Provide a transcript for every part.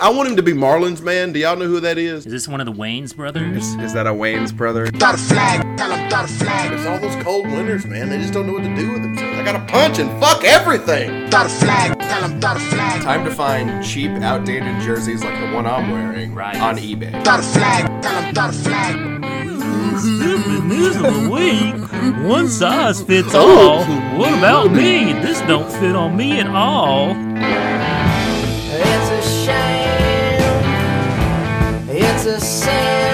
I want him to be Marlins man. Do y'all know who that is? Is this one of the Wayans brothers? Is that a Wayans brother? Start a flag, tell him start a flag. It's all those cold winters, man. They just don't know what to do with themselves. I gotta punch and fuck everything. Start a flag, tell him start a flag. Time to find cheap, outdated jerseys like the one I'm wearing Right. on eBay. Start a flag, tell him start a flag. Stupid news of the week. One size fits oh. all. What about me? This don't fit on me at all. A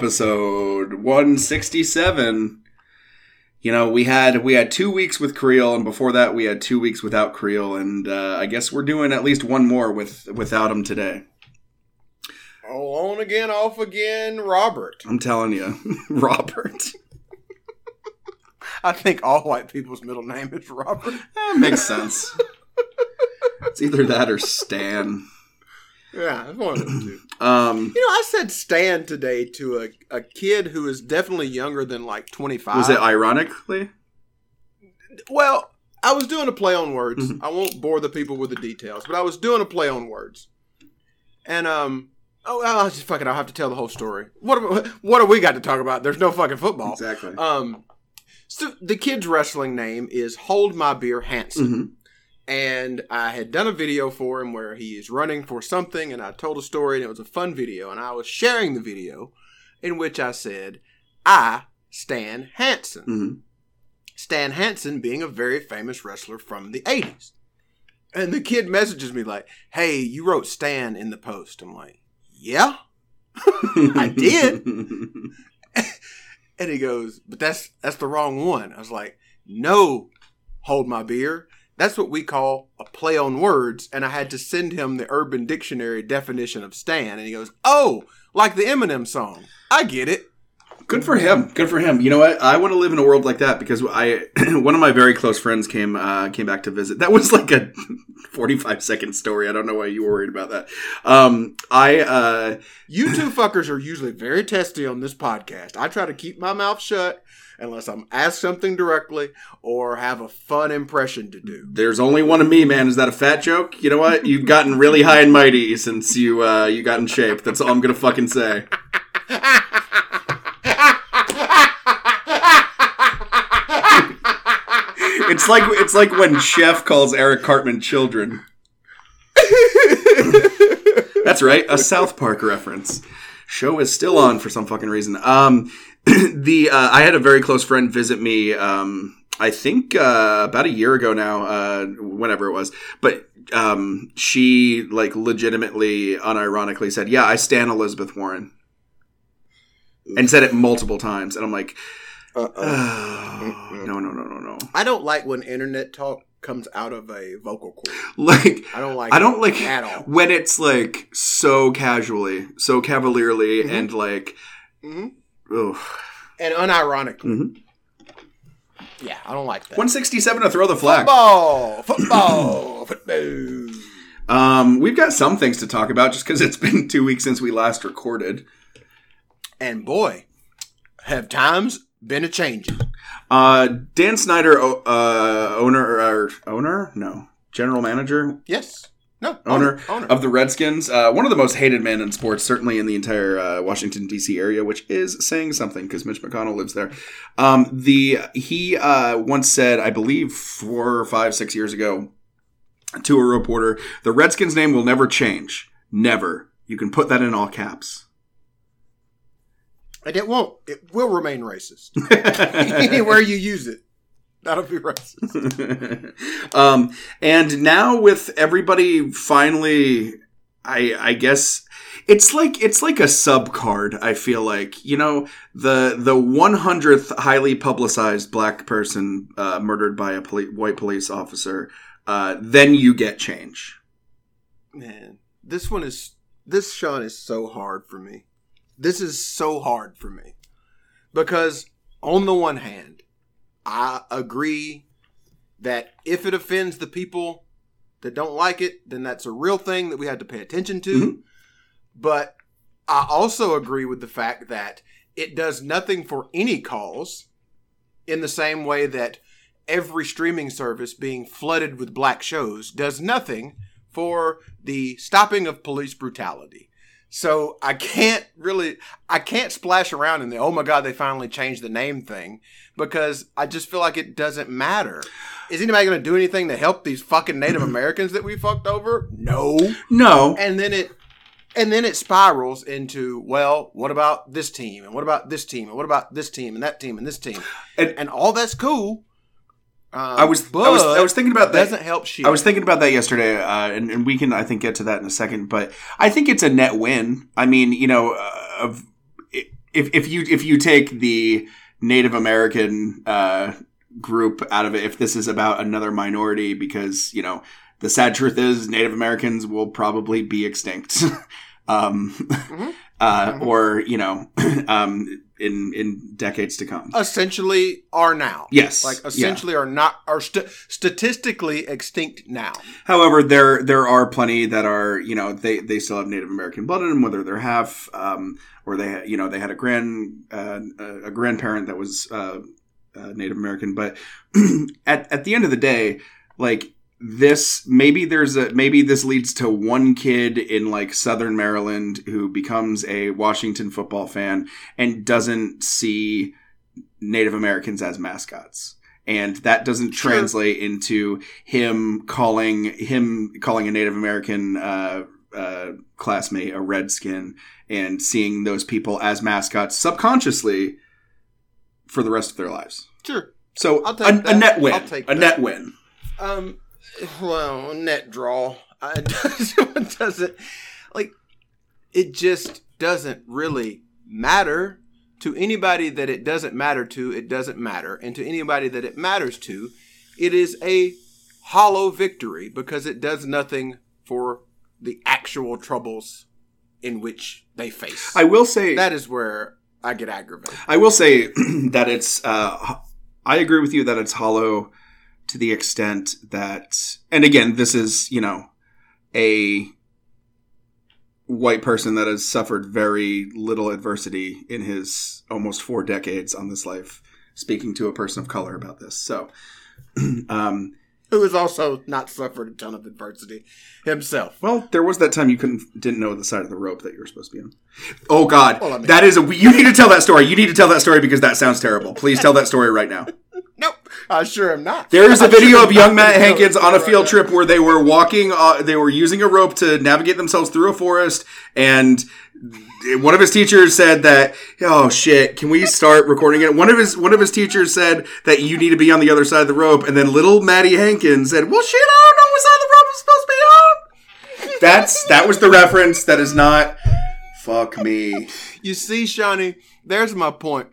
episode 167. You know, we had we had two weeks with Creel, and before that we had two weeks without Creel, and uh, I guess we're doing at least one more with without him today. Oh, on again, off again, Robert. I'm telling you, Robert. I think all white people's middle name is Robert. That makes sense. it's either that or Stan. Yeah, one of them two. Um, You know, I said Stan today to a, a kid who is definitely younger than like 25. was it ironically? Well, I was doing a play on words. Mhm. I won't bore the people with the details, but I was doing a play on words. And um oh, I'll just fucking I'll have to tell the whole story. What what have we got to talk about? There's no fucking football. Exactly. Um so the kid's wrestling name is Hold My Beer Hanson. hmm And I had done a video for him where he is running for something and I told a story and it was a fun video and I was sharing the video in which I said, I Stan Hansen. hmm Stan Hansen being a very famous wrestler from the 80s. And the kid messages me like, "Hey, you wrote Stan in the post." I'm like, "Yeah." I did. And he goes, "But that's that's the wrong one." I was like, "No, hold my beer. That's what we call a play on words." And I had to send him the Urban Dictionary definition of Stan, and he goes, "Oh, like the Eminem song. I get it." Good for him. Good for him. You know what? I want to live in a world like that because I one of my very close friends came uh, came back to visit. That was like a forty five second story. I don't know why you were worried about that. Um, I uh, You two fuckers are usually very testy on this podcast. I try to keep my mouth shut unless I'm asked something directly or have a fun impression to do. there's only one of me, man. Is that a fat joke? You know what? You've gotten really high and mighty since you uh, you got in shape. That's all I'm gonna fucking say. It's like it's like when Chef calls Eric Cartman children. That's right, a South Park reference. Show is still on for some fucking reason. Um, the uh, I had a very close friend visit me. Um, I think uh, about a year ago now, uh, whenever it was, but um, she like legitimately, unironically said, "Yeah, I stand Elizabeth Warren," and said it multiple times, and I'm like, oh, "No, no, no, no, no." I don't like when internet talk comes out of a vocal cord. Like I don't like I don't it like at all. when it's like so casually, so cavalierly, Mhm. and like, Mhm. And unironically. Mhm. Yeah, I don't like that. 167 to throw the flag. football, football, football. Um, we've got some things to talk about just because it's been two weeks since we last recorded. And boy, have times been a changing. Uh, Dan Snyder, o- uh, owner or owner, no, general manager, Yes. No. owner, Owner. of the Redskins, uh, one of the most hated men in sports, certainly in the entire uh, Washington D.C. area, which is saying something because Mitch McConnell lives there. Um, the he uh, once said, I believe four or five, six years ago, to a reporter, "The Redskins name will never change, never. You can put that in all caps." And it won't. It will remain racist. Anywhere you use it, that'll be racist. um, and now with everybody finally I I guess it's like it's like a sub card. I feel like you know the the one hundredth highly publicized black person uh, murdered by a poli- white police officer. Uh, then you get change. Man, this one is this Sean is so hard for me. This is so hard for me because on the one hand, I agree that if it offends the people that don't like it, then that's a real thing that we have to pay attention to. Mhm. But I also agree with the fact that it does nothing for any cause in the same way that every streaming service being flooded with black shows does nothing for the stopping of police brutality. So I can't really, I can't splash around in the, oh my God, they finally changed the name thing because I just feel like it doesn't matter. Is anybody going to do anything to help these fucking Native Americans that we fucked over? No No, and then it and then it spirals into well what about this team and what about this team and what about this team and that team and this team And- and, all that's cool um, I was I was I was thinking about that. doesn't help I was thinking about that yesterday, uh, and, and we can, I think, get to that in a second. But I think it's a net win. I mean, you know, uh, of if if you if you take the Native American uh, group out of it, if this is about another minority, because you know, the sad truth is Native Americans will probably be extinct, um, uh, Mhm. or you know, um, in in decades to come. essentially are now Yes, like yeah. essentially are not are st- statistically extinct now However, there there are plenty that are you know they they still have Native American blood in them, whether they're half um, or they you know they had a grand uh, a grandparent that was uh, uh, Native American. But at at the end of the day, like this maybe there's a maybe this leads to one kid in like southern maryland who becomes a washington football fan and doesn't see native americans as mascots. And that doesn't Sure. translate into him calling him calling a native american uh, uh, classmate a redskin and seeing those people as mascots subconsciously for the rest of their lives. Sure. So I'll a, take a net win. A that. net win. Um, well, net draw. I, it doesn't like it. Just doesn't really matter to anybody that it doesn't matter to. It doesn't matter, and to anybody that it matters to, it is a hollow victory because it does nothing for the actual troubles in which they face. I will say that is where I get aggravated. I will say that it's. Uh, I agree with you that it's hollow to the extent that, and again, this is you know a white person that has suffered very little adversity in his almost four decades on this life. Speaking to a person of color about this, so um, Who has also not suffered a ton of adversity himself. well, there was that time you couldn't didn't know the side of the rope that you were supposed to be on. Oh God, Well, I mean- that is a. You need to tell that story. You need to tell that story because that sounds terrible. Please tell that story right now. Nope, I sure am not. There is a I video am of young Matt Hankins on a field trip where they were walking. Uh, they were using a rope to navigate themselves through a forest, and one of his teachers said that, "Oh shit, can we start recording it?" One of his one of his teachers said that you need to be on the other side of the rope, and then little Maddie Hankins said, "Well, shit, I don't know what side of the rope I'm supposed to be on." That's that was the reference. That is not. Fuck me. You see, Shawnee, there's my point.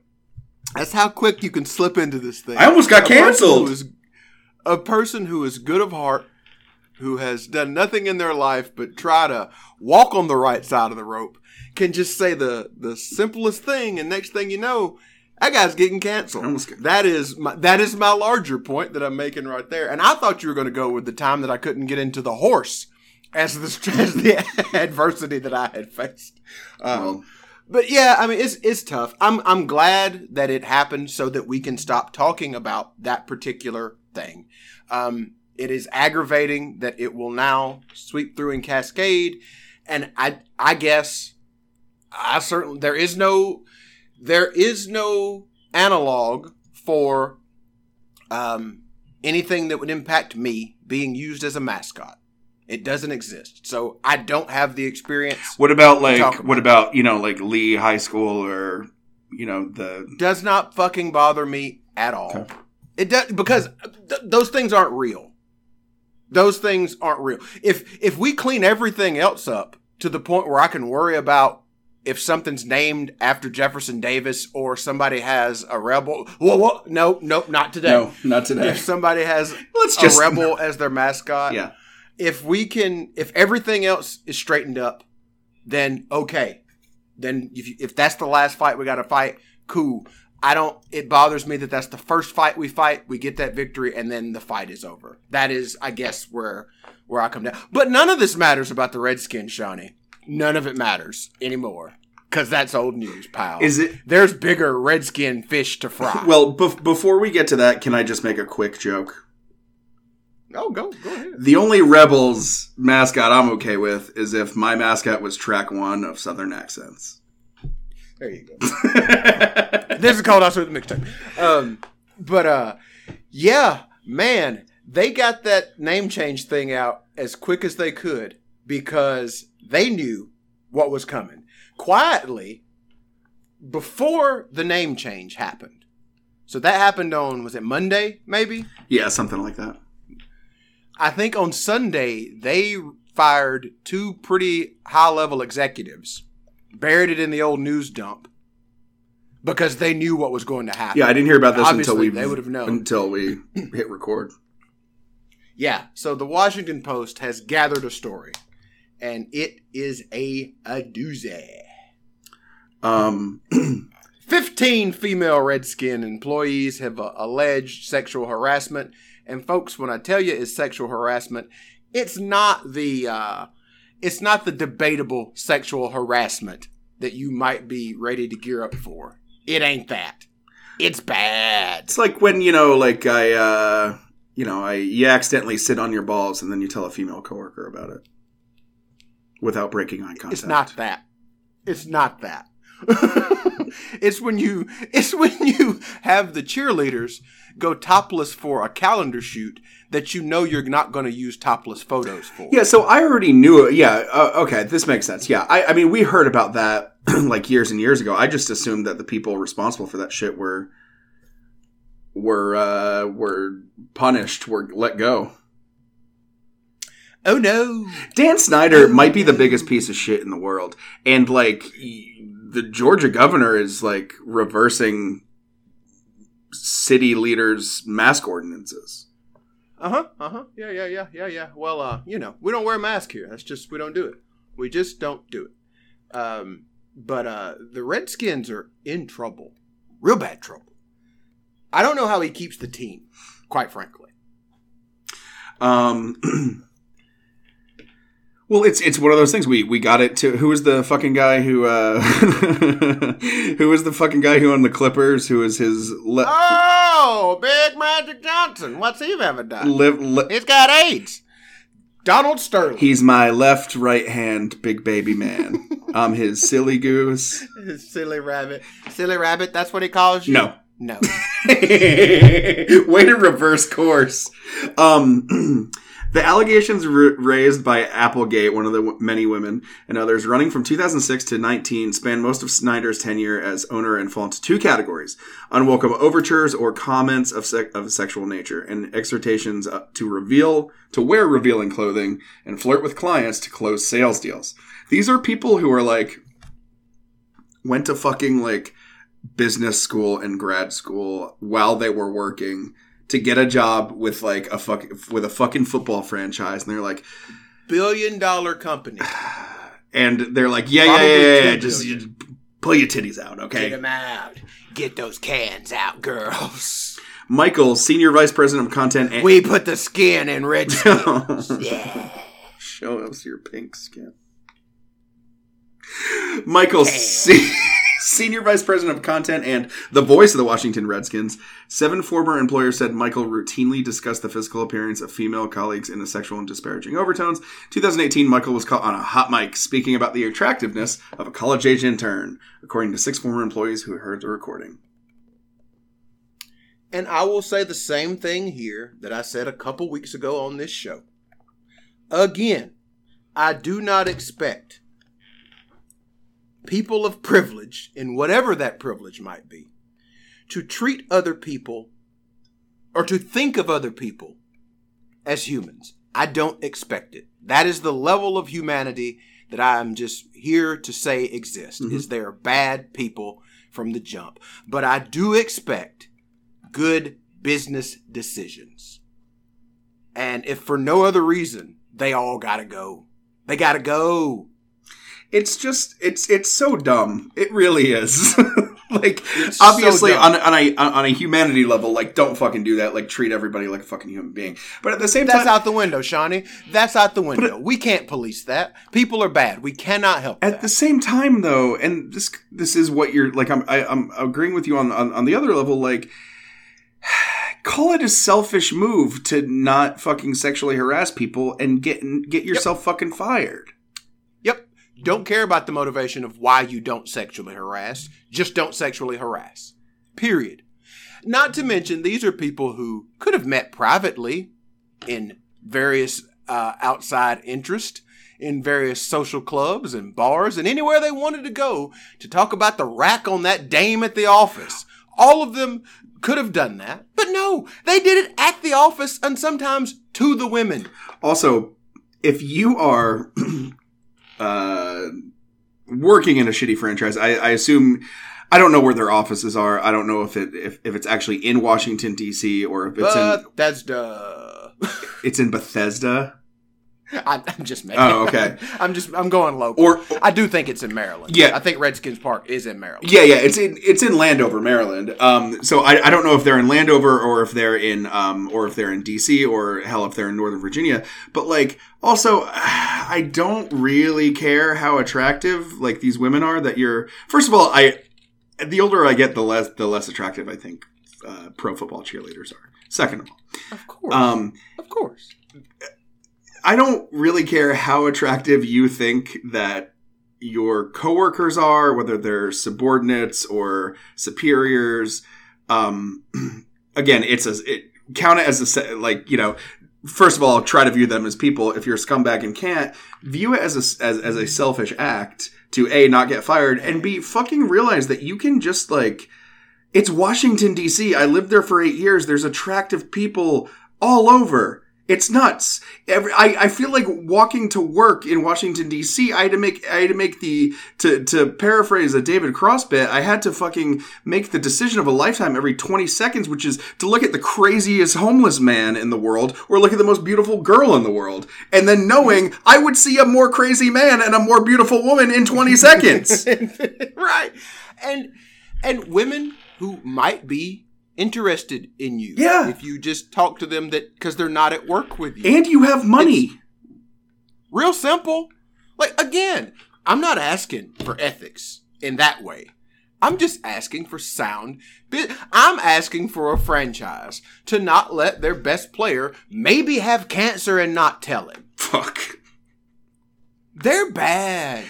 That's how quick you can slip into this thing. I almost got A person canceled. A person who is good of heart, who has done nothing in their life but try to walk on the right side of the rope, can just say the the simplest thing, and next thing you know, that guy's getting canceled. I almost got- That is my that is my larger point that I'm making right there. And I thought you were going to go with the time that I couldn't get into the horse as the as the adversity that I had faced. Um, Well, but yeah, I mean it's it's tough. I'm I'm glad that it happened so that we can stop talking about that particular thing. Um, it is aggravating that it will now sweep through and cascade, and I I guess I certainly there is no there is no analog for um, anything that would impact me being used as a mascot. It doesn't exist, so I don't have the experience. what about like about what about you know like Lee High School or you know the does not fucking bother me at all. Okay. It does because th- those things aren't real. Those things aren't real. If if we clean everything else up to the point where I can worry about if something's named after Jefferson Davis or somebody has a rebel, whoa, whoa, no, nope, not today. No, not today. If somebody has Let's a just rebel as their mascot, Yeah. If we can if everything else is straightened up then okay. Then if, you, if that's the last fight we got to fight cool. I don't it bothers me that that's the first fight we fight we get that victory and then the fight is over. That is i guess where where i come down. But none of this matters about the redskins shawnee. None of it matters anymore. Because that's old news pal. Is it- there's bigger redskin fish to fry. Well, bef- before we get to that, can I just make a quick joke? Oh go go ahead The only Rebels mascot I'm okay with is if my mascot was track one of Southern accents. there you go this is called also the mixtape. Um, but uh, yeah, man, they got that name change thing out as quick as they could because they knew what was coming quietly before the name change happened. So that happened on was it Monday maybe? yeah, something like that. I think on Sunday they fired two pretty high level executives, buried it in the old news dump because they knew what was going to happen. Yeah, I didn't hear about this until we they would have known. until we hit record. Yeah. So the Washington Post has gathered a story, and it is a, a doozy. Um, 15 female Redskin employees have uh, alleged sexual harassment. And folks, when I tell you it's sexual harassment, it's not the uh, it's not the debatable sexual harassment that you might be ready to gear up for. It ain't that. It's bad. it's like when you know, like I, uh, you know, I you accidentally sit on your balls and then you tell a female coworker about it without breaking eye contact. It's not that. It's not that. it's when you it's when you have the cheerleaders go topless for a calendar shoot that you know you're not going to use topless photos for. Yeah, so I already knew it. Yeah, uh, okay, this makes sense. Yeah, I, I mean, we heard about that like years and years ago. I just assumed that the people responsible for that shit were were uh, were punished, were let go. Oh no. Dan Snyder might be the biggest piece of shit in the world, and like the Georgia governor is like reversing city leaders' mask ordinances. Uh huh. Uh huh. Yeah. Yeah. Yeah. Yeah. Yeah. Well, uh, you know, we don't wear a mask here. That's just we don't do it. We just don't do it. Um, but uh, the Redskins are in trouble, real bad trouble. I don't know how he keeps the team, quite frankly. Um, well, it's it's one of those things. We we got it to who was the fucking guy who uh who was the fucking guy who owned the Clippers? Who was his le- Oh, Big Magic Johnson. What's he ever done? live? Le- He's got AIDS. Donald Sterling. he's my left right hand big baby man. I'm his silly goose. His silly rabbit. Silly rabbit. That's what he calls you. No. No. Way to reverse course. Um, the allegations r- raised by Applegate, one of the w- many women and others, running from 2006 to 19, span most of Snyder's tenure as owner and fall into two categories: unwelcome overtures or comments of, sec- of sexual nature, and exhortations uh, to reveal to wear revealing clothing and flirt with clients to close sales deals. These are people who are like went to fucking like business school and grad school while they were working to get a job with like a fuck with a fucking football franchise and they're like Billion dollar company. and they're like yeah yeah Probably yeah, yeah, yeah, two just pull your titties out okay? Get them out. Get those cans out, girls. michael senior vice president of content and We put the skin in red yeah. show us your pink skin michael se- senior vice president of content and the voice of the washington redskins seven former employers said michael routinely discussed the physical appearance of female colleagues in a sexual and disparaging overtones 2018 michael was caught on a hot mic speaking about the attractiveness of a college age intern according to six former employees who heard the recording And I will say the same thing here that I said a couple weeks ago on this show. Again, I do not expect people of privilege, in whatever that privilege might be, to treat other people or to think of other people as humans. I don't expect it. That is the level of humanity that I'm just here to say exists. Mm-hmm. Is there bad people from the jump, but I do expect good business decisions. And if for no other reason, they all gotta go. They gotta go. It's just it's it's so dumb. It really is. like It's obviously dumb. on on a on a humanity level, like don't fucking do that. Like treat everybody like a fucking human being. But at the same That's time, that's out the window, Shawnee. That's out the window. we can't police that. People are bad. We cannot help at that. the same time though, and this this is what you're like. I'm I, I'm agreeing with you on, on on the other level. Like, call it a selfish move to not fucking sexually harass people and get get yourself fucking fired. Don't care about the motivation of why you don't sexually harass. Just don't sexually harass. Period. Not to mention, these are people who could have met privately in various uh, outside interest, in various social clubs and bars, and anywhere they wanted to go to talk about the rack on that dame at the office. All of them could have done that, but no, they did it at the office and sometimes to the women. Also, if you are uh, working in a shitty franchise, I, I assume I don't know where their offices are. I don't know if it if, if it's actually in Washington D.C. or if it's in duh. it's in Bethesda I, I'm just making. Oh, okay. I'm just. I'm going local. or I do think it's in Maryland. Yeah. I think Redskins Park is in Maryland. Yeah, yeah, it's in it's in Landover, Maryland. Um, so I, I don't know if they're in Landover or if they're in um or if they're in DC or hell if they're in Northern Virginia. But like also, I don't really care how attractive like these women are. That you're first of all, I the older I get, the less the less attractive I think uh, pro football cheerleaders are. Second of all, Of course. um, of course. I don't really care how attractive you think that your coworkers are, whether they're subordinates or superiors. Um, again, it's a it, count it as a like you know. First of all, try to view them as people. If you're a scumbag and can't view it as a as, as a selfish act to a not get fired and b fucking realize that you can just like it's Washington D.C. I lived there for eight years. There's attractive people all over. It's nuts. Every, I, I feel like walking to work in Washington D.C. I had to make I had to make the to to paraphrase a David Cross bit. I had to fucking make the decision of a lifetime every 20 seconds, which is to look at the craziest homeless man in the world or look at the most beautiful girl in the world, and then knowing I would see a more crazy man and a more beautiful woman in 20 seconds. right. And and women who might be interested in you. Yeah. If you just talk to them that because they're not at work with you. and you have money. Real simple. Like again, I'm not asking for ethics in that way. I'm just asking for sound. I'm asking for a franchise to not let their best player maybe have cancer and not tell him. Fuck. They're bad.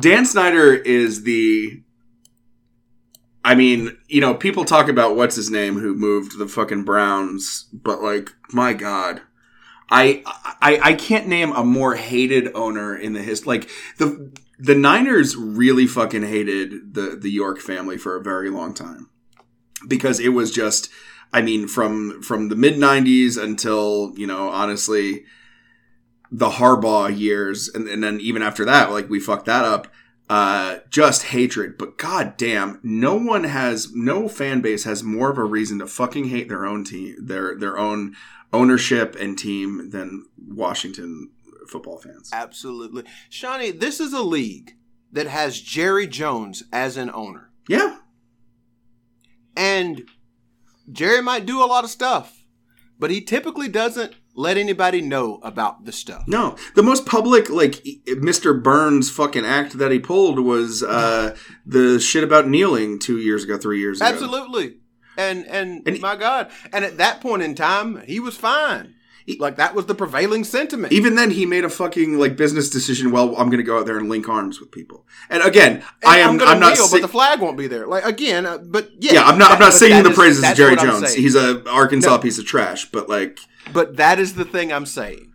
Dan Snyder is the. I mean, you know, people talk about what's his name who moved the fucking Browns, but like, my God, I I I can't name a more hated owner in the hist. Like the the Niners really fucking hated the the York family for a very long time because it was just. I mean, from from the mid '90s until you know, honestly, the Harbaugh years, and, and then even after that, like we fucked that up. Uh, just hatred. But god damn, no one has, no fan base has more of a reason to fucking hate their own team, their their own ownership and team than Washington football fans. Absolutely. Shawnee, this is a league that has Jerry Jones as an owner. Yeah, And Jerry might do a lot of stuff, but he typically doesn't let anybody know about the stuff. no, the most public like Mr. Burns fucking act that he pulled was uh the shit about kneeling two years ago, three years ago. Absolutely. And, and And- my God, and at that point in time, he was fine. Like that was the prevailing sentiment. Even then, he made a fucking like business decision. Well, I'm going to go out there and link arms with people. And again, And I am. I'm, I'm not. kneel, sa- but the flag won't be there. Like again, uh, but yeah, yeah, I'm not. I'm not singing that the is- praises of Jerry Jones. He's a Arkansas No. piece of trash. But like, But that is the thing I'm saying.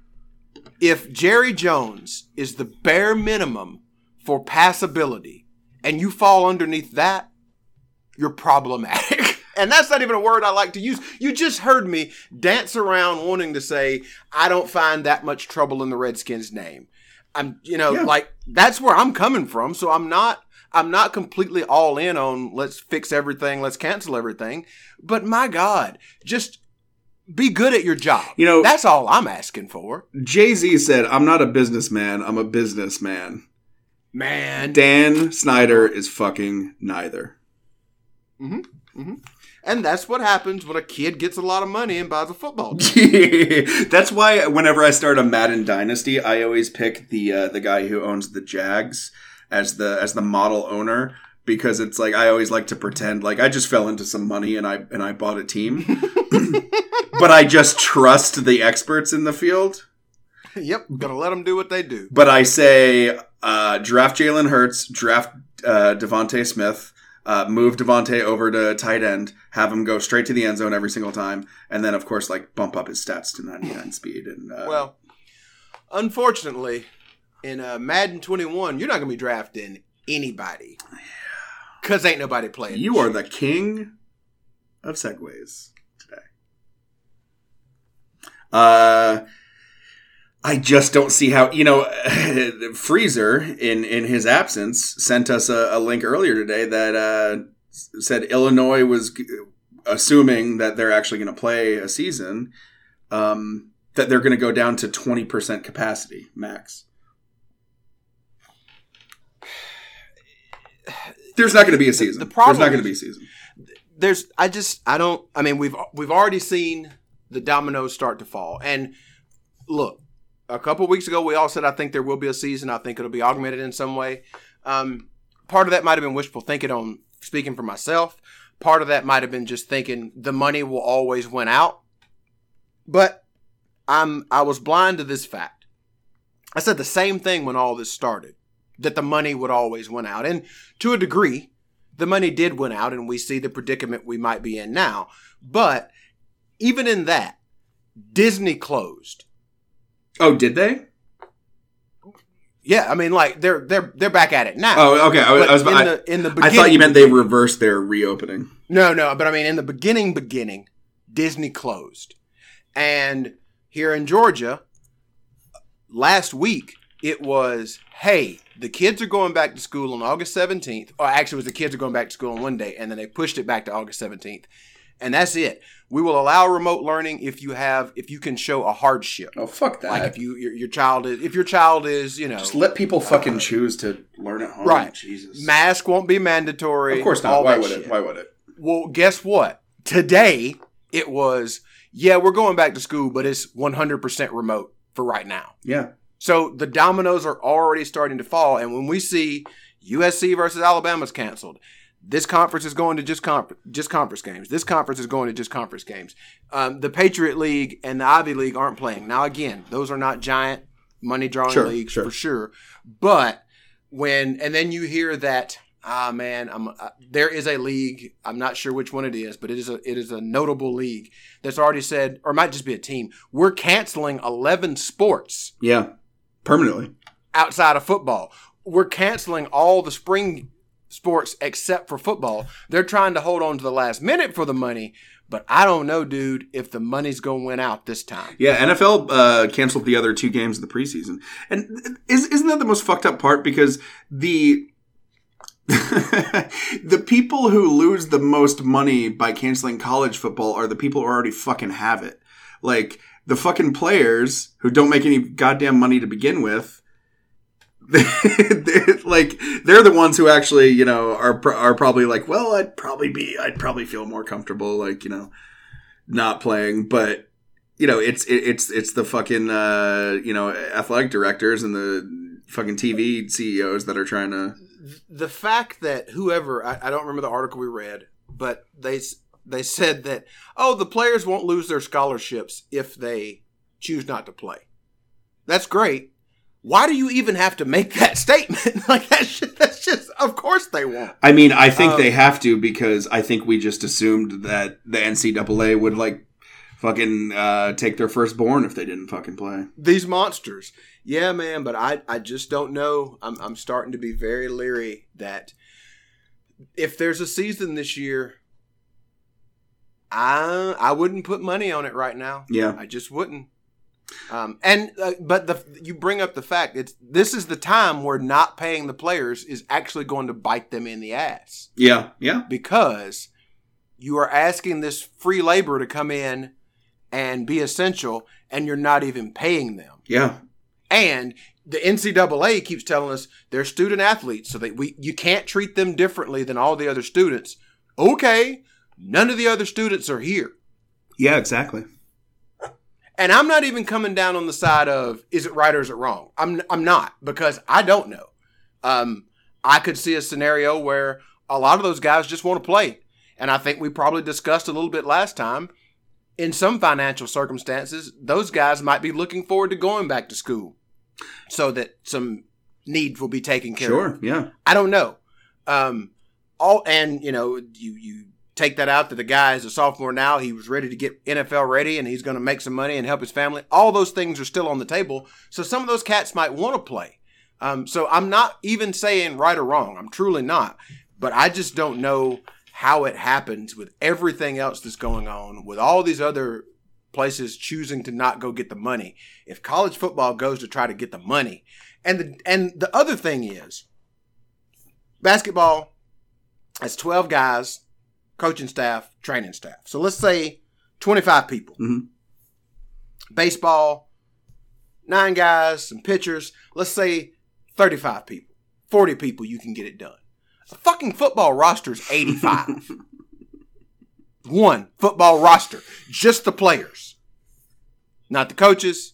If Jerry Jones is the bare minimum for passability and you fall underneath that, you're problematic. And that's not even a word I like to use. You just heard me dance around wanting to say, I don't find that much trouble in the Redskins name. I'm, you know, Yeah. like that's where I'm coming from. So I'm not, I'm not completely all in on let's fix everything, let's cancel everything. But my God, just be good at your job. You know- that's all I'm asking for. Jay Z said, "I'm not a businessman. I'm a businessman." Man. Dan Snyder is fucking neither. Mm-hmm. Mm-hmm. And that's what happens when a kid gets a lot of money and buys a football team. That's why whenever I start a Madden Dynasty, I always pick the uh, the guy who owns the Jags as the as the model owner because it's like I always like to pretend like I just fell into some money and I and I bought a team, but I just trust the experts in the field. yep, gonna let them do what they do. But I say uh, draft Jalen Hurts, draft uh, DeVonta Smith. Uh, move Devonte over to tight end, have him go straight to the end zone every single time, and then of course like bump up his stats to 99 speed. And uh, Well, unfortunately, in uh, Madden 21, you're not gonna be drafting anybody because ain't nobody playing. You are the king of segues today. Uh, I just don't see how you know Freezer in in his absence sent us a, a link earlier today that uh, said Illinois was g- assuming that they're actually going to play a season. Um, that they're going to go down to twenty percent capacity max. There's not going to be a season. the problem There's not going to be a season. there's I just I don't I mean we've we've already seen the dominoes start to fall. And look, a couple weeks ago we all said I think there will be a season. I think it'll be augmented in some way. Um, part of that might have been wishful thinking on speaking for myself. Part of that might have been just thinking the money will always win out. But I'm I was blind to this fact. I said the same thing when all this started. That the money would always win out. And to a degree, the money did win out and we see the predicament we might be in now. But even in that, Disney closed. Oh, did they? Yeah, I mean like they're they're they're back at it now. Oh, okay. I was, But I, was in I, the in the I thought you meant they reversed their reopening. No, no, but I mean in the beginning beginning, Disney closed. And here in Georgia, last week it was, hey, the kids are going back to school on August 17th. Or actually it was the kids are going back to school on one day and then they pushed it back to August 17th. And that's it. We will allow remote learning if you have if you can show a hardship. Oh, fuck that. Like if you your, your child is if your child is, you know, Just let people uh, fucking choose to learn at home. Right. Jesus. mask won't be mandatory. of course not. Why would shit. it? Why would it? Well, guess what? Today it was, yeah, we're going back to school, but it's 100% remote for right now. Yeah. So the dominoes are already starting to fall. And when we see USC versus Alabama's canceled, this conference is going to just conference, just conference games. This conference is going to just conference games. Um, the Patriot League and the Ivy League aren't playing. Now, again, those are not giant money drawing Sure, leagues sure. for sure. But when, and then you hear that, ah, man, I'm, uh, there is a league. I'm not sure which one it is, but it is a, it is a notable league that's already said, or might just be a team. We're canceling 11 sports Yeah. Permanently. outside of football. We're canceling all the spring sports except for football. They're trying to hold on to the last minute for the money, but I don't know, dude, if the money's going to win out this time. Yeah, NFL uh, canceled the other two games of the preseason, and is, isn't that the most fucked up part? Because the the people who lose the most money by canceling college football are the people who already fucking have it. Like the fucking players who don't make any goddamn money to begin with. they're, like they're the ones who actually, you know, are are probably like, well, I'd probably be, I'd probably feel more comfortable, like you know, not playing, but you know, it's it, it's it's the fucking uh, you know athletic directors and the fucking TV CEOs that are trying to. The fact that whoever, I, I don't remember the article we read, but they they said that oh, the players won't lose their scholarships if they choose not to play. That's great. Why do you even have to make that statement? like that shit, that's just of course they won't. I mean, I think Um, they have to because I think we just assumed that the NCAA would like fucking uh, take their firstborn if they didn't fucking play. these monsters. Yeah, man, but I, I just don't know. I'm, I'm starting to be very leery that if there's a season this year, I I wouldn't put money on it right now. Yeah. I just wouldn't. Um, and uh, but the you bring up the fact it's this is the time where not paying the players is actually going to bite them in the ass Yeah. Yeah. because you are asking this free labor to come in and be essential, and you're not even paying them. Yeah. And the NCAA keeps telling us they're student athletes, so that we you can't treat them differently than all the other students. Okay, none of the other students are here. Yeah. Exactly. And I'm not even coming down on the side of is it right or is it wrong. I'm I'm not because I don't know. Um, I could see a scenario where a lot of those guys just want to play, and I think we probably discussed a little bit last time. In some financial circumstances, those guys might be looking forward to going back to school, so that some needs will be taken care of. Sure. Yeah. I don't know. Um, all and you know you you take that out that the guy is a sophomore now. He was ready to get NFL ready, and he's going to make some money and help his family. All those things are still on the table. So some of those cats might want to play. Um, so I'm not even saying right or wrong. I'm truly not. But I just don't know how it happens with everything else that's going on, with all these other places choosing to not go get the money. If college football goes to try to get the money, and the and the other thing is, basketball has 12 guys, coaching staff, training staff. So let's say 25 people. Mhm. Baseball, nine guys, some pitchers. Let's say 35 people, 40 people, you can get it done. A fucking football roster is 85. One football roster, just the players, not the coaches,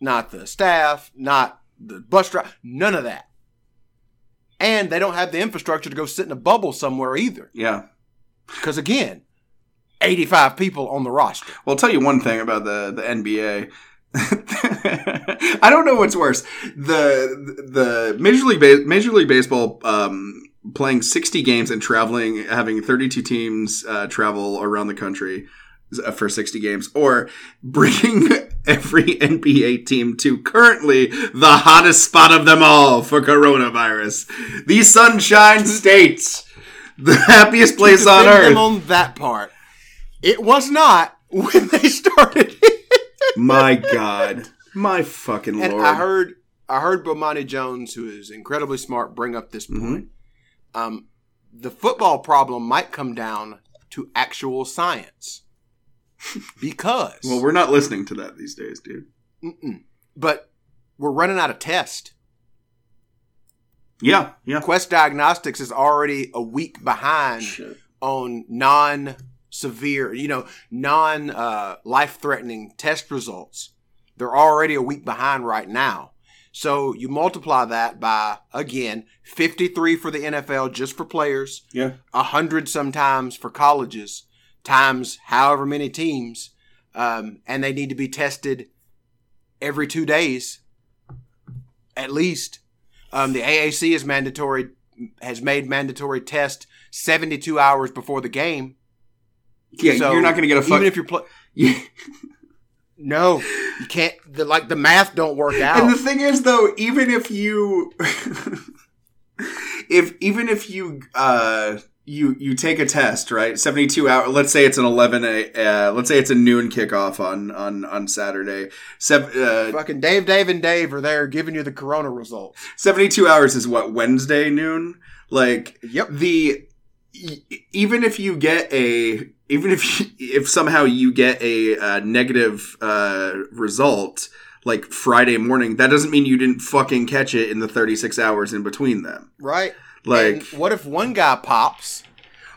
not the staff, not the bus driver, none of that. And they don't have the infrastructure to go sit in a bubble somewhere either. Yeah. Because again, 85 people on the roster. Well, I'll tell you one thing about the the NBA. I don't know what's worse the the Major League Major League Baseball um, playing sixty games and traveling, having thirty two teams uh, travel around the country uh, for sixty games, or bringing every NBA team to currently the hottest spot of them all for coronavirus, the Sunshine States, the happiest place on earth. on that part. It was not when they started. My God, my fucking and lord! I heard I heard Bomani Jones, who is incredibly smart, bring up this Mm-hmm. point. Um, the football problem might come down to actual science. Because Well, we're not listening to that these days, dude. Mm-mm. but we're running out of tests. Yeah, yeah. Quest Diagnostics is already a week behind Shit. on non severe, you know, non uh, life threatening test results. They're already a week behind right now. So you multiply that by, again, 53 for the NFL just for players, Yeah. 100 sometimes for colleges, times however many teams, um, and they need to be tested every two days at least. Um, the AAC is mandatory, has made mandatory test 72 hours before the game. Yeah, So you're not going to get a fuck. Even if you're pl- no, you can't. The, like the math don't work out. and the thing is, though, even if you, if even if you, uh, you you take a test, right? Seventy two hour. Let's say it's an eleven. A, uh, let's say it's a noon kickoff on on on Saturday. Uh, Fucking Dave, Dave, and Dave are there giving you the corona results. Seventy two hours is what Wednesday noon. Like Yep. the even if you get a even if you, if somehow you get a uh, negative uh, result like Friday morning, that doesn't mean you didn't fucking catch it in the 36 hours in between them. Right. Like, and what if one guy pops?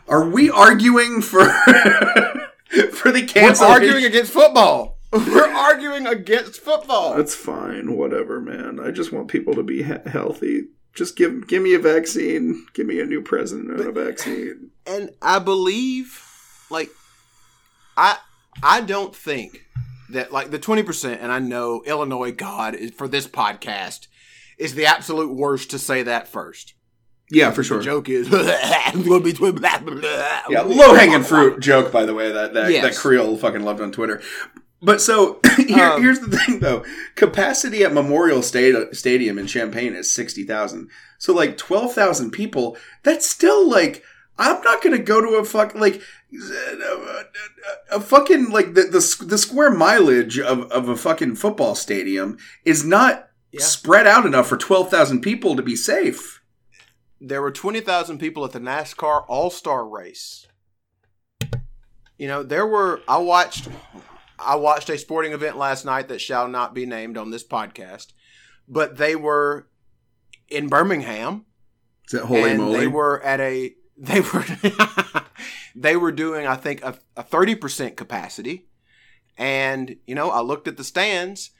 are we arguing for for the cancel? We're arguing against football. We're arguing against football. That's fine, whatever, man. I just want people to be he- healthy. Just give give me a vaccine. Give me a new president and a vaccine. and I believe, like, I I don't think that like the twenty percent, and I know Illinois God is for this podcast is the absolute worst to say that first. Yeah, for sure. The joke is I'm going to be twi- blah, blah, blah. Yeah, low hanging fruit joke, by the way, that that, Yes. that Creole fucking loved on Twitter. But so here, Um, here's the thing, though. Capacity at Memorial State, Stadium in Champaign is sixty thousand. So like twelve thousand people. That's still like I'm not gonna go to a fuck like a, a fucking like the, the the square mileage of, of a fucking football stadium is not Yeah. spread out enough for twelve thousand people to be safe. There were 20,000 people at the NASCAR All Star race. You know, there were I watched I watched a sporting event last night that shall not be named on this podcast, but they were in Birmingham Is it holy and moly? they were at a they were they were doing I think a, a 30% capacity. And, you know, I looked at the stands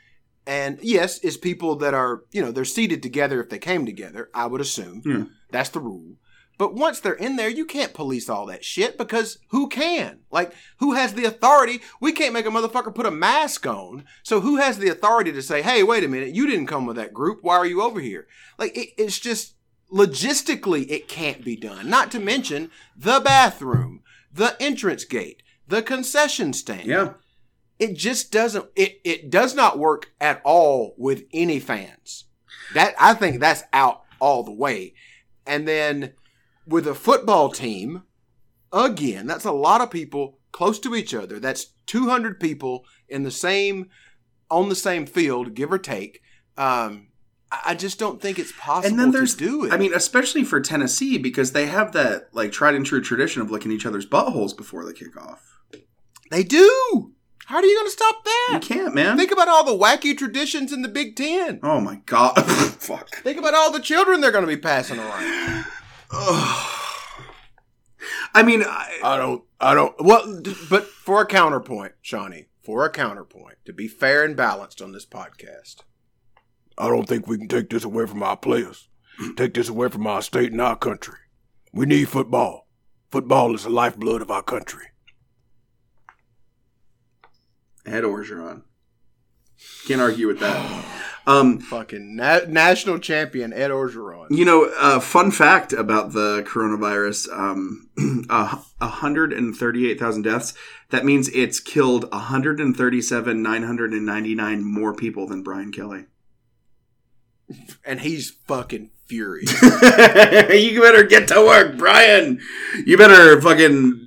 and yes, it's people that are, you know, they're seated together if they came together, I would assume. Yeah. That's the rule. But once they're in there, you can't police all that shit because who can? Like, who has the authority? We can't make a motherfucker put a mask on. So who has the authority to say, hey, wait a minute, you didn't come with that group. Why are you over here? Like, it, it's just logistically, it can't be done. Not to mention the bathroom, the entrance gate, the concession stand yeah. It just doesn't it it does not work at all with any fans that i think that's out all the way and then with a football team again that's a lot of people close to each other that's 200 people in the same on the same field give or take um I just don't think it's possible And then there's to do it. I mean, especially for Tennessee because they have that like tried and true tradition of licking each other's buttholes before they kick off. they do. How are you going to stop that? You can't, man. Think about all the wacky traditions in the Big Ten. oh my god, fuck. Think about all the children they're going to be passing around. I mean, I, I don't, I don't, well, but for a counterpoint, Shawnee, for a counterpoint, to be fair and balanced on this podcast, I don't think we can take this away from our players, take this away from our state and our country. We need football. Football is the lifeblood of our country. Ed Orgeron. Can't argue with that. Um, Fucking na- national champion Ed Orgeron. you know, uh, fun fact about the coronavirus: um, uh, 138,000 deaths. That means it's killed 137, 999 more people than Brian Kelly. And he's fucking furious. you better get to work, Brian. You better fucking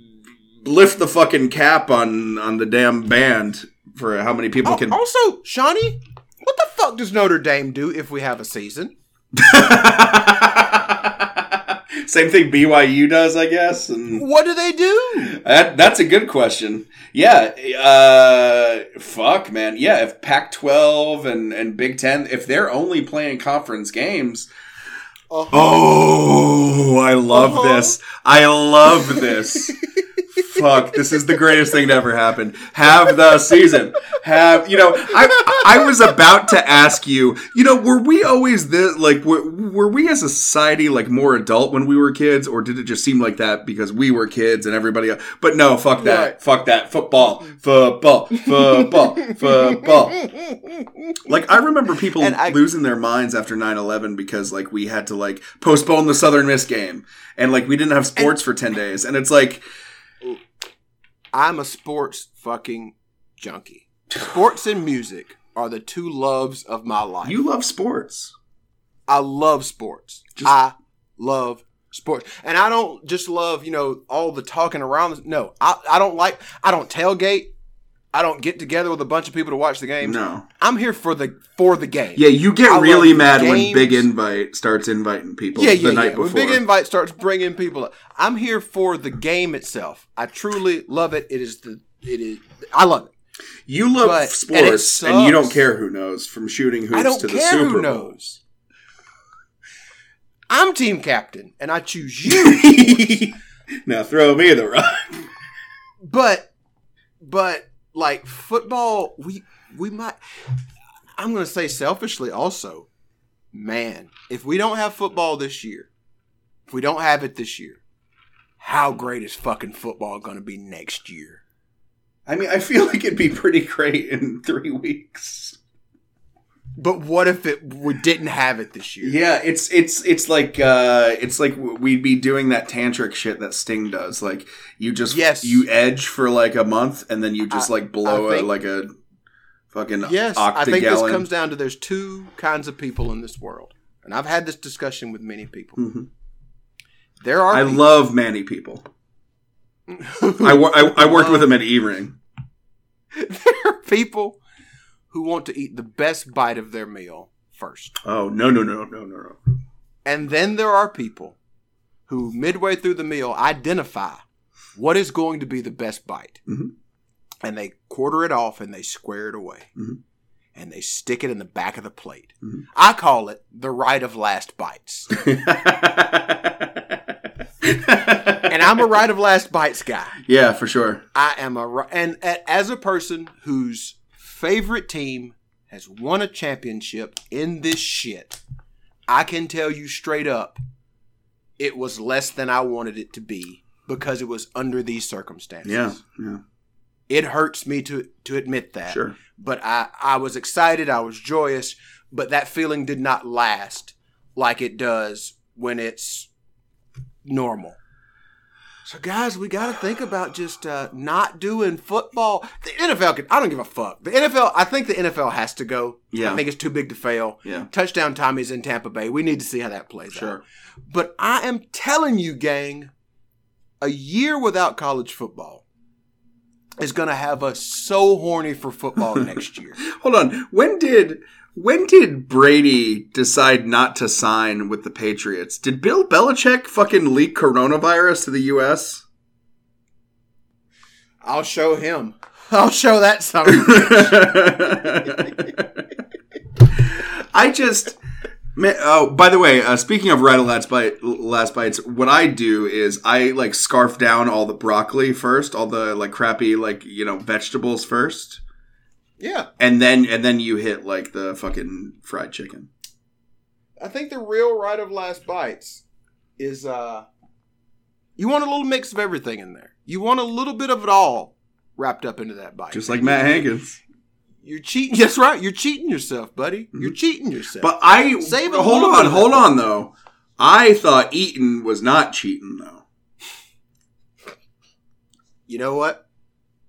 lift the fucking cap on on the damn band for how many people Oh, can. also, Shawnee, what the fuck does Notre Dame do if we have a season? Same thing BYU does, I guess. And What do they do? that that's a good question. Yeah, uh, fuck, man. Yeah, if Pac-12 and and Big Ten, if they're only playing conference games. Oh, I love Uh-huh. this. I love this. Fuck, this is the greatest thing to ever happen. Have the season. Have, you know, I I was about to ask you, you know, were we always this, like, were, were we as a society, like, more adult when we were kids, or did it just seem like that because we were kids and everybody else? But no, fuck that. Right. Fuck that. Football. Football. Football. Football. Like, I remember people I- losing their minds after 9 11 because, like, we had to, like, postpone the Southern Miss game. And, like, we didn't have sports for 10 days. And it's like, I'm a sports fucking junkie. Sports and music are the two loves of my life. you love sports. I love sports. Just- I love sports. And I don't just love, you know, all the talking around. No, I, I don't like, I don't tailgate. I don't get together with a bunch of people to watch the games. No. I'm here for the for the game. Yeah, you get I really mad when. Big Invite starts inviting people Yeah, the yeah, night yeah. before. When Big Invite starts bringing people, up, I'm here for the game itself. I truly love it. It is the it is. I love it. you love But- sports, and, you don't care who knows from shooting hoops to the Super who Bowl. knows. I'm team captain, and I choose you. now throw me the rock. but, but like football, we we might. I'm going to say selfishly also, man, if we don't have football this year, if we don't have it this year, how great is fucking football going to be next year? I mean, I feel like it'd be pretty great in three weeks. But what if it we didn't have it this year? Yeah, it's it's it's like uh it's like we'd be doing that tantric shit that Sting does. Like you just Yes. you edge for like a month, and then you just I- like blow I a think- like a fucking Yes, I think this comes down to there's two kinds of people in this world, and I've had this discussion with many people. Mhm. There are I people love many people. I, I, I worked with him at E-Ring. there are people who want to eat the best bite of their meal first. Oh no no no no no no! And then there are people who, midway through the meal, identify what is going to be the best bite. Mhm. And they quarter it off and they square it away. Mhm. And they stick it in the back of the plate. Mhm. I call it the right of last bites. and I'm a right of last bites guy. yeah, for sure. I am a and as a person whose favorite team has won a championship in this shit, I can tell you straight up, it was less than I wanted it to be because it was under these circumstances. Yeah, yeah, it hurts me to to admit that. sure. But I I was excited, I was joyous, but that feeling did not last like it does when it's normal. So, guys, we got to think about just uh, not doing football. The NFL can. I don't give a fuck. The NFL. I think the NFL has to go. Yeah. I think it's too big to fail. Yeah. Touchdown Tommy's in Tampa Bay. We need to see how that plays Sure. out. But I am telling you, gang, a year without college football is going to have us so horny for football next year. Hold on. When did when did Brady decide not to sign with the Patriots? Did Bill Belichick fucking leak coronavirus to the U.S.? I'll show him. I'll show that son. I just. Man, oh, by the way, uh, speaking of of last bite, last bites, what I do is I like scarf down all the broccoli first, all the like crappy like you know vegetables first, yeah, and then and then you hit like the fucking fried chicken. I think the real right of last bites is uh you want a little mix of everything in there. You want a little bit of it all wrapped up into that bite. Just like Matt Hankins. You're cheating. That's right. You're cheating yourself, buddy. You're cheating yourself. But I Save it. hold on, hold on though. I thought eating was not cheating though. you know what?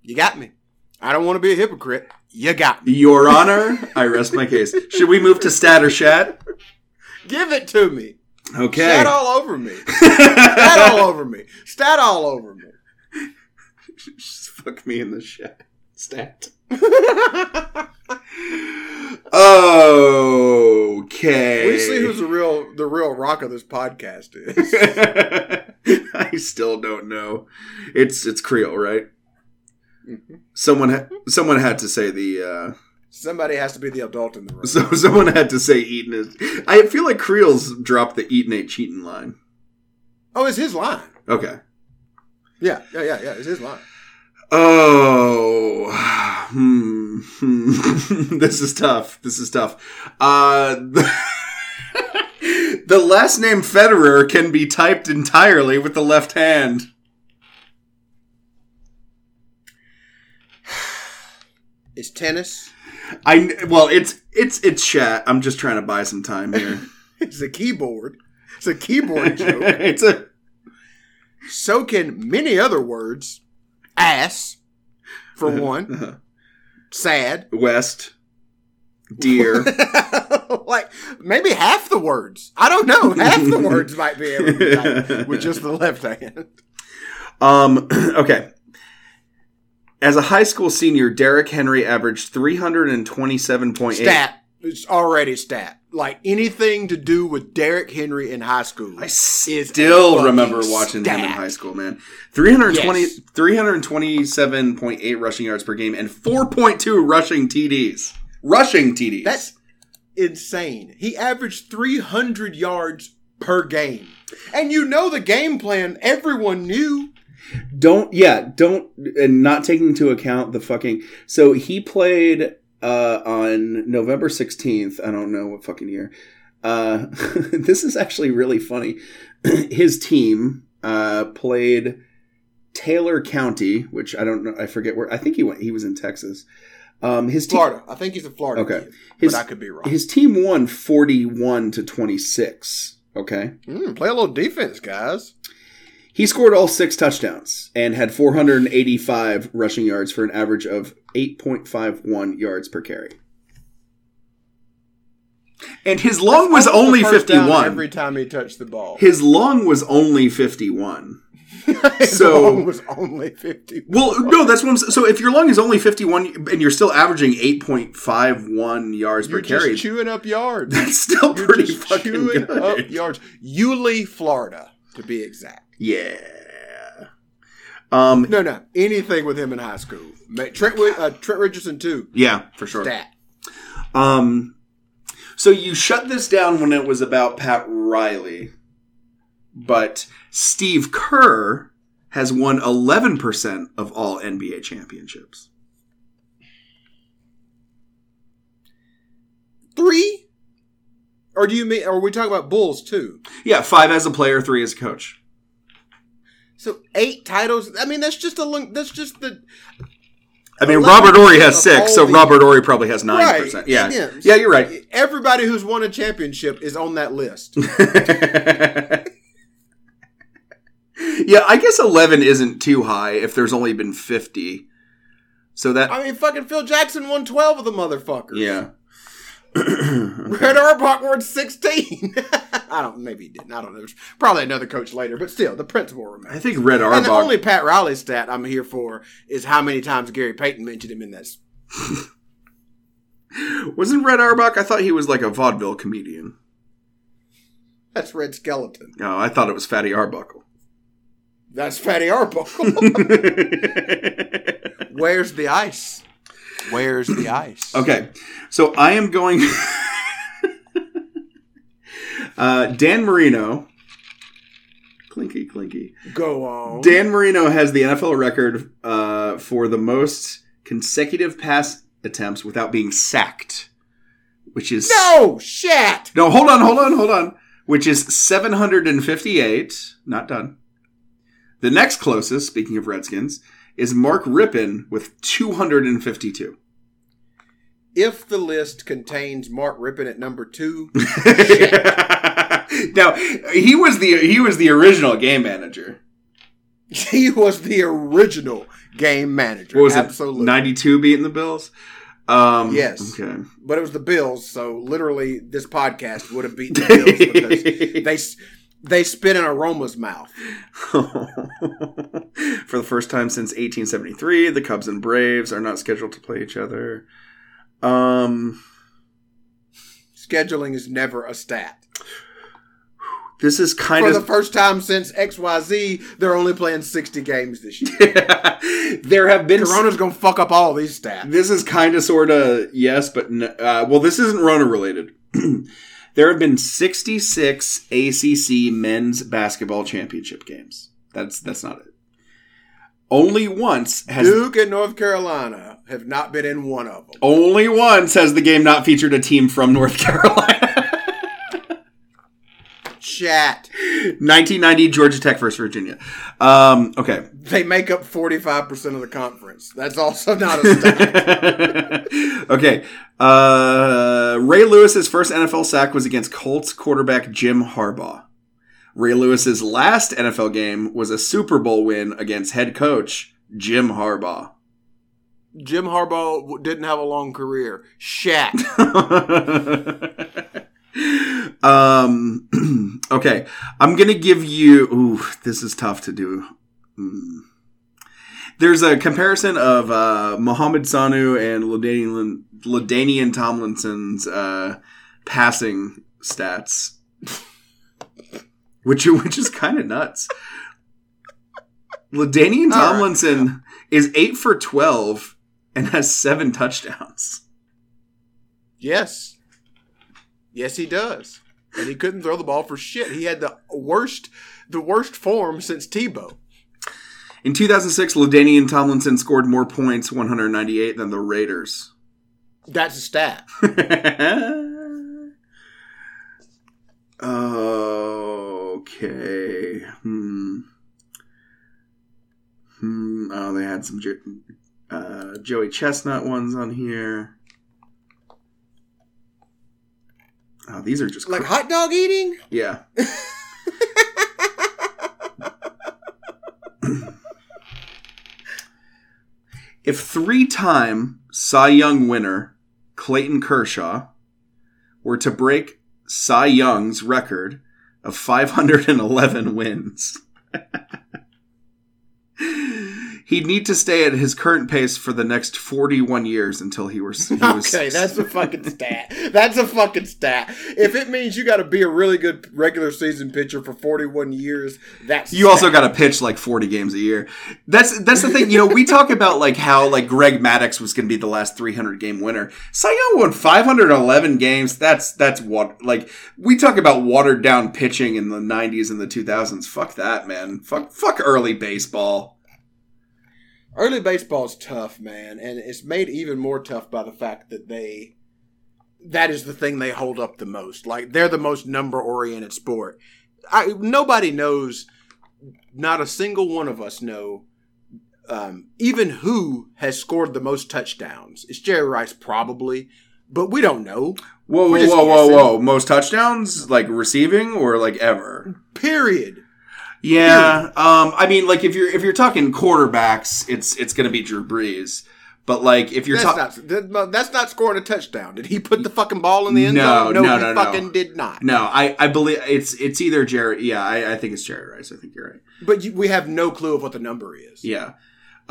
You got me. I don't want to be a hypocrite. You got me. Your Honor, I rest my case. Should we move to stat or shat? Give it to me. Okay. Stat all over me. Stat all over me. Stat all over me. Just fuck me in the shat. Stat. okay. We see who's the real the real rock of this podcast is. I still don't know. It's it's Creole, right? Mm-hmm. Someone ha- someone had to say the uh Somebody has to be the adult in the room. so someone had to say eating is I feel like Creel's dropped the eating ain't cheating line. Oh, it's his line. Okay. Yeah, yeah, yeah, yeah. It's his line. Oh, hmm, hmm. this is tough. This is tough. Uh, the, the last name Federer can be typed entirely with the left hand. It's tennis. I well, it's it's it's chat. I'm just trying to buy some time here. It's a keyboard. It's a keyboard joke. it's a So can many other words. Ass, for one. Sad. West deer. like maybe half the words. I don't know. Half the words might be able to be with just the left hand. Um, okay. As a high school senior, Derrick Henry averaged 327.8. Stat. It's already stat. Like anything to do with Derrick Henry in high school. I still remember watching him in high school, man. 320, Yes. 327.8 rushing yards per game and 4.2 rushing TDs. Rushing TDs. That's insane. He averaged 300 yards per game. And you know the game plan everyone knew. Don't yeah don't and not taking into account the fucking so he played uh on november 16th i don't know what fucking year uh this is actually really funny his team uh played taylor county which i don't know i forget where i think he went he was in texas um his team Florida. I think he's in Florida Okay. kid. His- but I could be wrong. his team won 41 to 26 okay Mm, play a little defense, guys. He scored all six touchdowns and had 485 rushing yards for an average of 8.51 yards per carry. And his long was only 51. every time he touched the ball. His long was only 51. His so- long was only fifty. Well, no, that's what I'm. So if your long is only 51 and you're still averaging 8.51 yards You're per carry, chewing up yards. that's still You're pretty just fucking chewing good. up yards. Yulee, Florida, to be exact. Yeah. Um, No, no, anything with him in high school. Trent, uh, Trent Richardson too. yeah, for sure. Stat. Um, so you shut this down when it was about Pat Riley, but Steve Kerr has won 11% of all NBA championships. Three? Or do you mean? Or are we talking about Bulls too? Yeah, five as a player, three as a coach. So eight titles. I mean, that's just a. That's just the. I mean, Robert Horry has six, so Robert Horry probably has 9%. Right. Yeah. Yeah. yeah, you're right. Everybody who's won a championship is on that list. yeah, I guess 11 isn't too high if there's only been 50. So that, I mean, fucking Phil Jackson won twelve of the motherfuckers. yeah. Red Auerbach won sixteen. I don't. Maybe he didn't. I don't know. There's probably another coach later, but still, the principle I think Red And the only Pat Riley stat I'm here for is how many times Gary Payton mentioned him in this. Wasn't Red Auerbach? I thought he was like a vaudeville comedian. That's Red Skelton. No, I thought it was Fatty Arbuckle. That's Fatty Arbuckle. Where's the ice? Where's the ice? okay, so I am going. uh, Dan Marino. Clinky, clinky. Go on. Dan Marino has the NFL record uh, for the most consecutive pass attempts without being sacked, which is no shit. No, hold on, hold on, hold on. Which is 758. Not done. The next closest, speaking of Redskins, is Mark Rypien with 252. If the list contains Mark Rypien at number two, now he was the he was the original game manager. he was the original game manager. What was Absolutely. it? 92 beating the Bills. Um, Yes. Okay. but it was the Bills, so literally this podcast would have beaten the Bills because they they spit in Aroma's mouth. For the first time since 1873, the Cubs and Braves are not scheduled to play each other. Um, Scheduling is never a stat. this is kind For of For the first time since XYZ, they're only playing 60 games this year. there have been Corona's gonna fuck up all these stats. this is kind of sort of yes but no, uh, well this isn't rona related there have been 66 acc men's basketball championship games. That's that's not it. Only once has Duke and North Carolina have not been in one of them. only once has the game not featured a team from north carolina Chat. 1990 georgia tech versus virginia um, okay They make up 45% of the conference. That's also not a stat. okay. Uh, Ray Lewis's first NFL sack was against Colts quarterback Jim Harbaugh. Ray Lewis's last NFL game was a Super Bowl win against head coach Jim Harbaugh. Jim Harbaugh didn't have a long career. Shat. um, okay, I'm gonna give you. Ooh, this is tough to do. Hmm. There's a comparison of uh, Mohamed Sanu and LaDainian, LaDainian Tomlinson's uh, passing stats, which which is kind of nuts. LaDainian All right. Tomlinson is eight for twelve and has seven touchdowns. Yes. Yes, he does. And he couldn't throw the ball for shit. He had the worst, the worst form since Tebow. In 2006, LaDainian Tomlinson scored more points, 198, than the Raiders. That's a stat. okay. Hmm. Hmm. Oh, they had some uh, Joey Chestnut ones on here. Oh, these are just Like cr- hot dog eating? yeah. if three time Cy Young winner Clayton Kershaw were to break Cy Young's record of 511 wins, he'd need to stay at his current pace for the next 41 years until he was. He was Okay, that's a fucking stat. That's a fucking stat. If it means you got to be a really good regular season pitcher for 41 years, that's You also got to pitch like 40 games a year. That's that's the thing. You know, we talk about like how like Greg Maddux was going to be the last 300 game winner. Cy Young won 511 games. That's that's what like we talk about watered down pitching in the 90s and the 2000s. Fuck that, man. Fuck fuck early baseball. Early baseball's tough, man, and it's made even more tough by the fact that they that is the thing they hold up the most. Like they're the most number oriented sport. I nobody knows not a single one of us know um, even who has scored the most touchdowns. It's Jerry Rice probably, but we don't know. Whoa, We're whoa, whoa, whoa, guessing. whoa! Most touchdowns, like receiving or like ever? Period. Yeah. Um. I mean, like if you're if you're talking quarterbacks, it's it's going to be Drew Brees. But like if you're That's talking, not that- that's not scoring a touchdown. Did he put the fucking ball in the end No, zone? no, he no, no. fucking did not. no, I I believe it's it's either Jerry. Yeah, I, I think it's Jerry Rice. I think you're right. But you, we have no clue of what the number is. Yeah.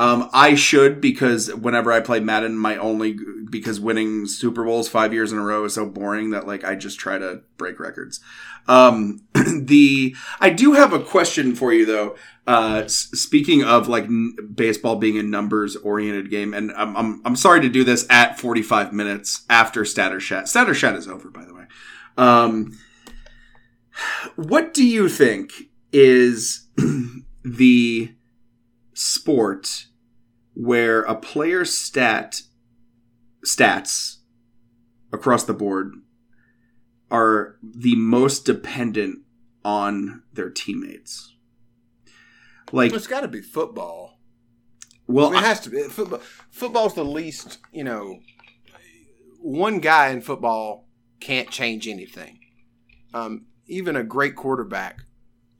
Um, I should because whenever I play Madden, my only because winning Super Bowls five years in a row is so boring that like I just try to break records. Um, the I do have a question for you though. Uh, s- speaking of like n- baseball being a numbers oriented game, and I'm, I'm I'm sorry to do this at 45 minutes after Statter Shat. Is over, by the way. Um, what do you think is the sport where a player's stat stats across the board are the most dependent on their teammates. Like, It's got to be football. well, I mean, it has to be. Football, football's the least, you know, one guy in football can't change anything. Um, even a great quarterback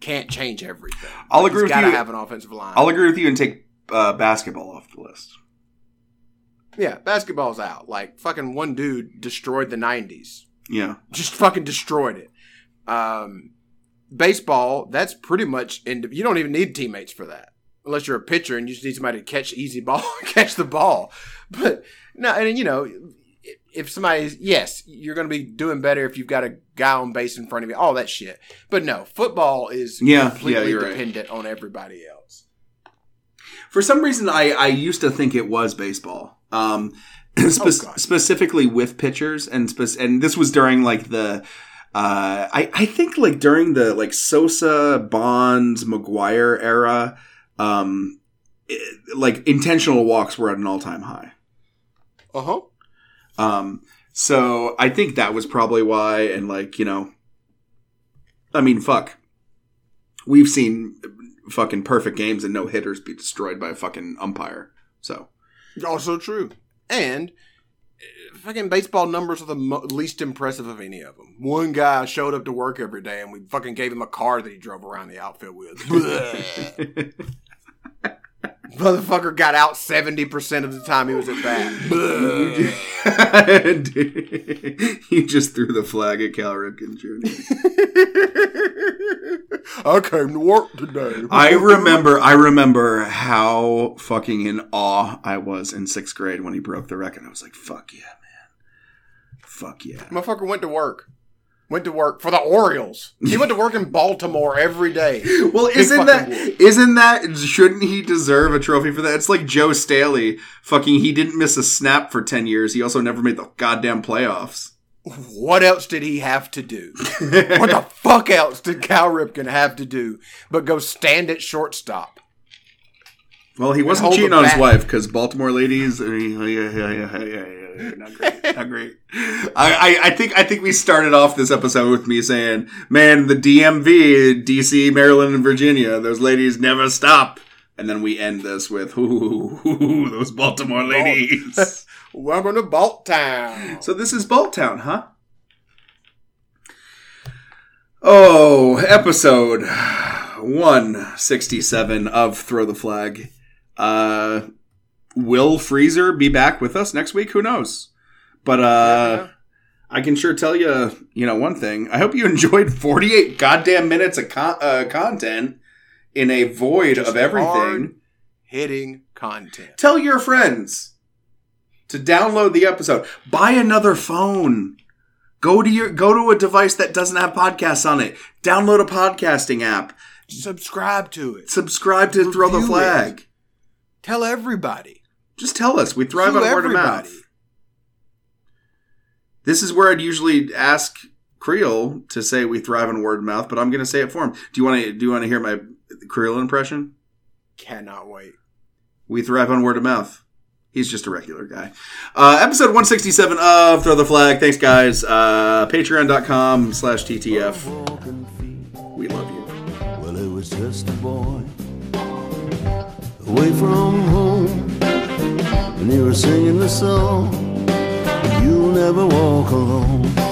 can't change everything. I'll agree with you. have an offensive line. I'll agree with you and take uh, basketball off the list. yeah, basketball's out. Like, fucking one dude destroyed the 90s. Yeah, just fucking destroyed it. Um, baseball, that's pretty much in. You don't even need teammates for that, unless you're a pitcher and you just need somebody to catch easy ball, catch the ball. But no, and you know, if somebody's yes, you're going to be doing better if you've got a guy on base in front of you, all that shit. But no, football is Yeah, yeah, completely right. dependent on everybody else. For some reason, I I used to think it was baseball. Um, spe- Oh, specifically with pitchers and spec- and this was during like the. Uh, I, I think like during the like Sosa, Bonds, McGwire era, um, it- like intentional walks were at an all time high. Uh huh. Um, so I think that was probably why, and like you know, I mean, fuck, we've seen fucking perfect games and no hitters be destroyed by a fucking umpire. So Also true. And uh, fucking baseball numbers are the mo- least impressive of any of them. One guy showed up to work every day and we fucking gave him a car that he drove around the outfield with. Motherfucker got out 70% of the time he was at bat. Bleh. you just threw the flag at Cal Ripken Jr. I came to work today. I remember, I remember how fucking in awe I was in sixth grade when he broke the record. I was like, "Fuck yeah, man! Fuck yeah!" Motherfucker went to work. Went to work for the Orioles. He went to work in Baltimore every day. Well, Big isn't that not that shouldn't he deserve a trophy for that? It's like Joe Staley. Fucking, he didn't miss a snap for ten years. He also never made the goddamn playoffs. What else did he have to do? what the fuck else did Cal Ripken have to do but go stand at shortstop? Well, he wasn't cheating on his wife because Baltimore ladies. Yeah, yeah, yeah, yeah, yeah. Not great. Not great. I, I, I think I think we started off this episode with me saying, "Man, the DMV, DC, Maryland, and Virginia, those ladies never stop." And then we end this with, "Ooh, ooh, those Baltimore ladies." Welcome to Balt Town. So this is Bolttown, huh? Oh, episode 167 of Throw the Flag. Uh will Freezer be back with us next week? Who knows? But uh I can sure tell you, you know, one thing. I hope you enjoyed 48 goddamn minutes of con- uh, content in a void Just of everything. hitting content. Tell your friends to download the episode. Buy another phone. Go to your go to a device that doesn't have podcasts on it. Download a podcasting app. Subscribe to it. Subscribe to Throw the Review Flag. Tell everybody. Just tell us. We thrive on word of mouth. This is where I'd usually ask Creel to say we thrive on word of mouth, but I'm going to say it for him. Do you want to? Do you want to hear my Creel impression? Cannot wait. We thrive on word of mouth. He's just a regular guy. Uh, episode 167 of Throw the Flag. Thanks, guys. Uh, Patreon.com slash TTF. We love you. Well, it was just a boy away from home, and he was singing the song. You'll never walk alone.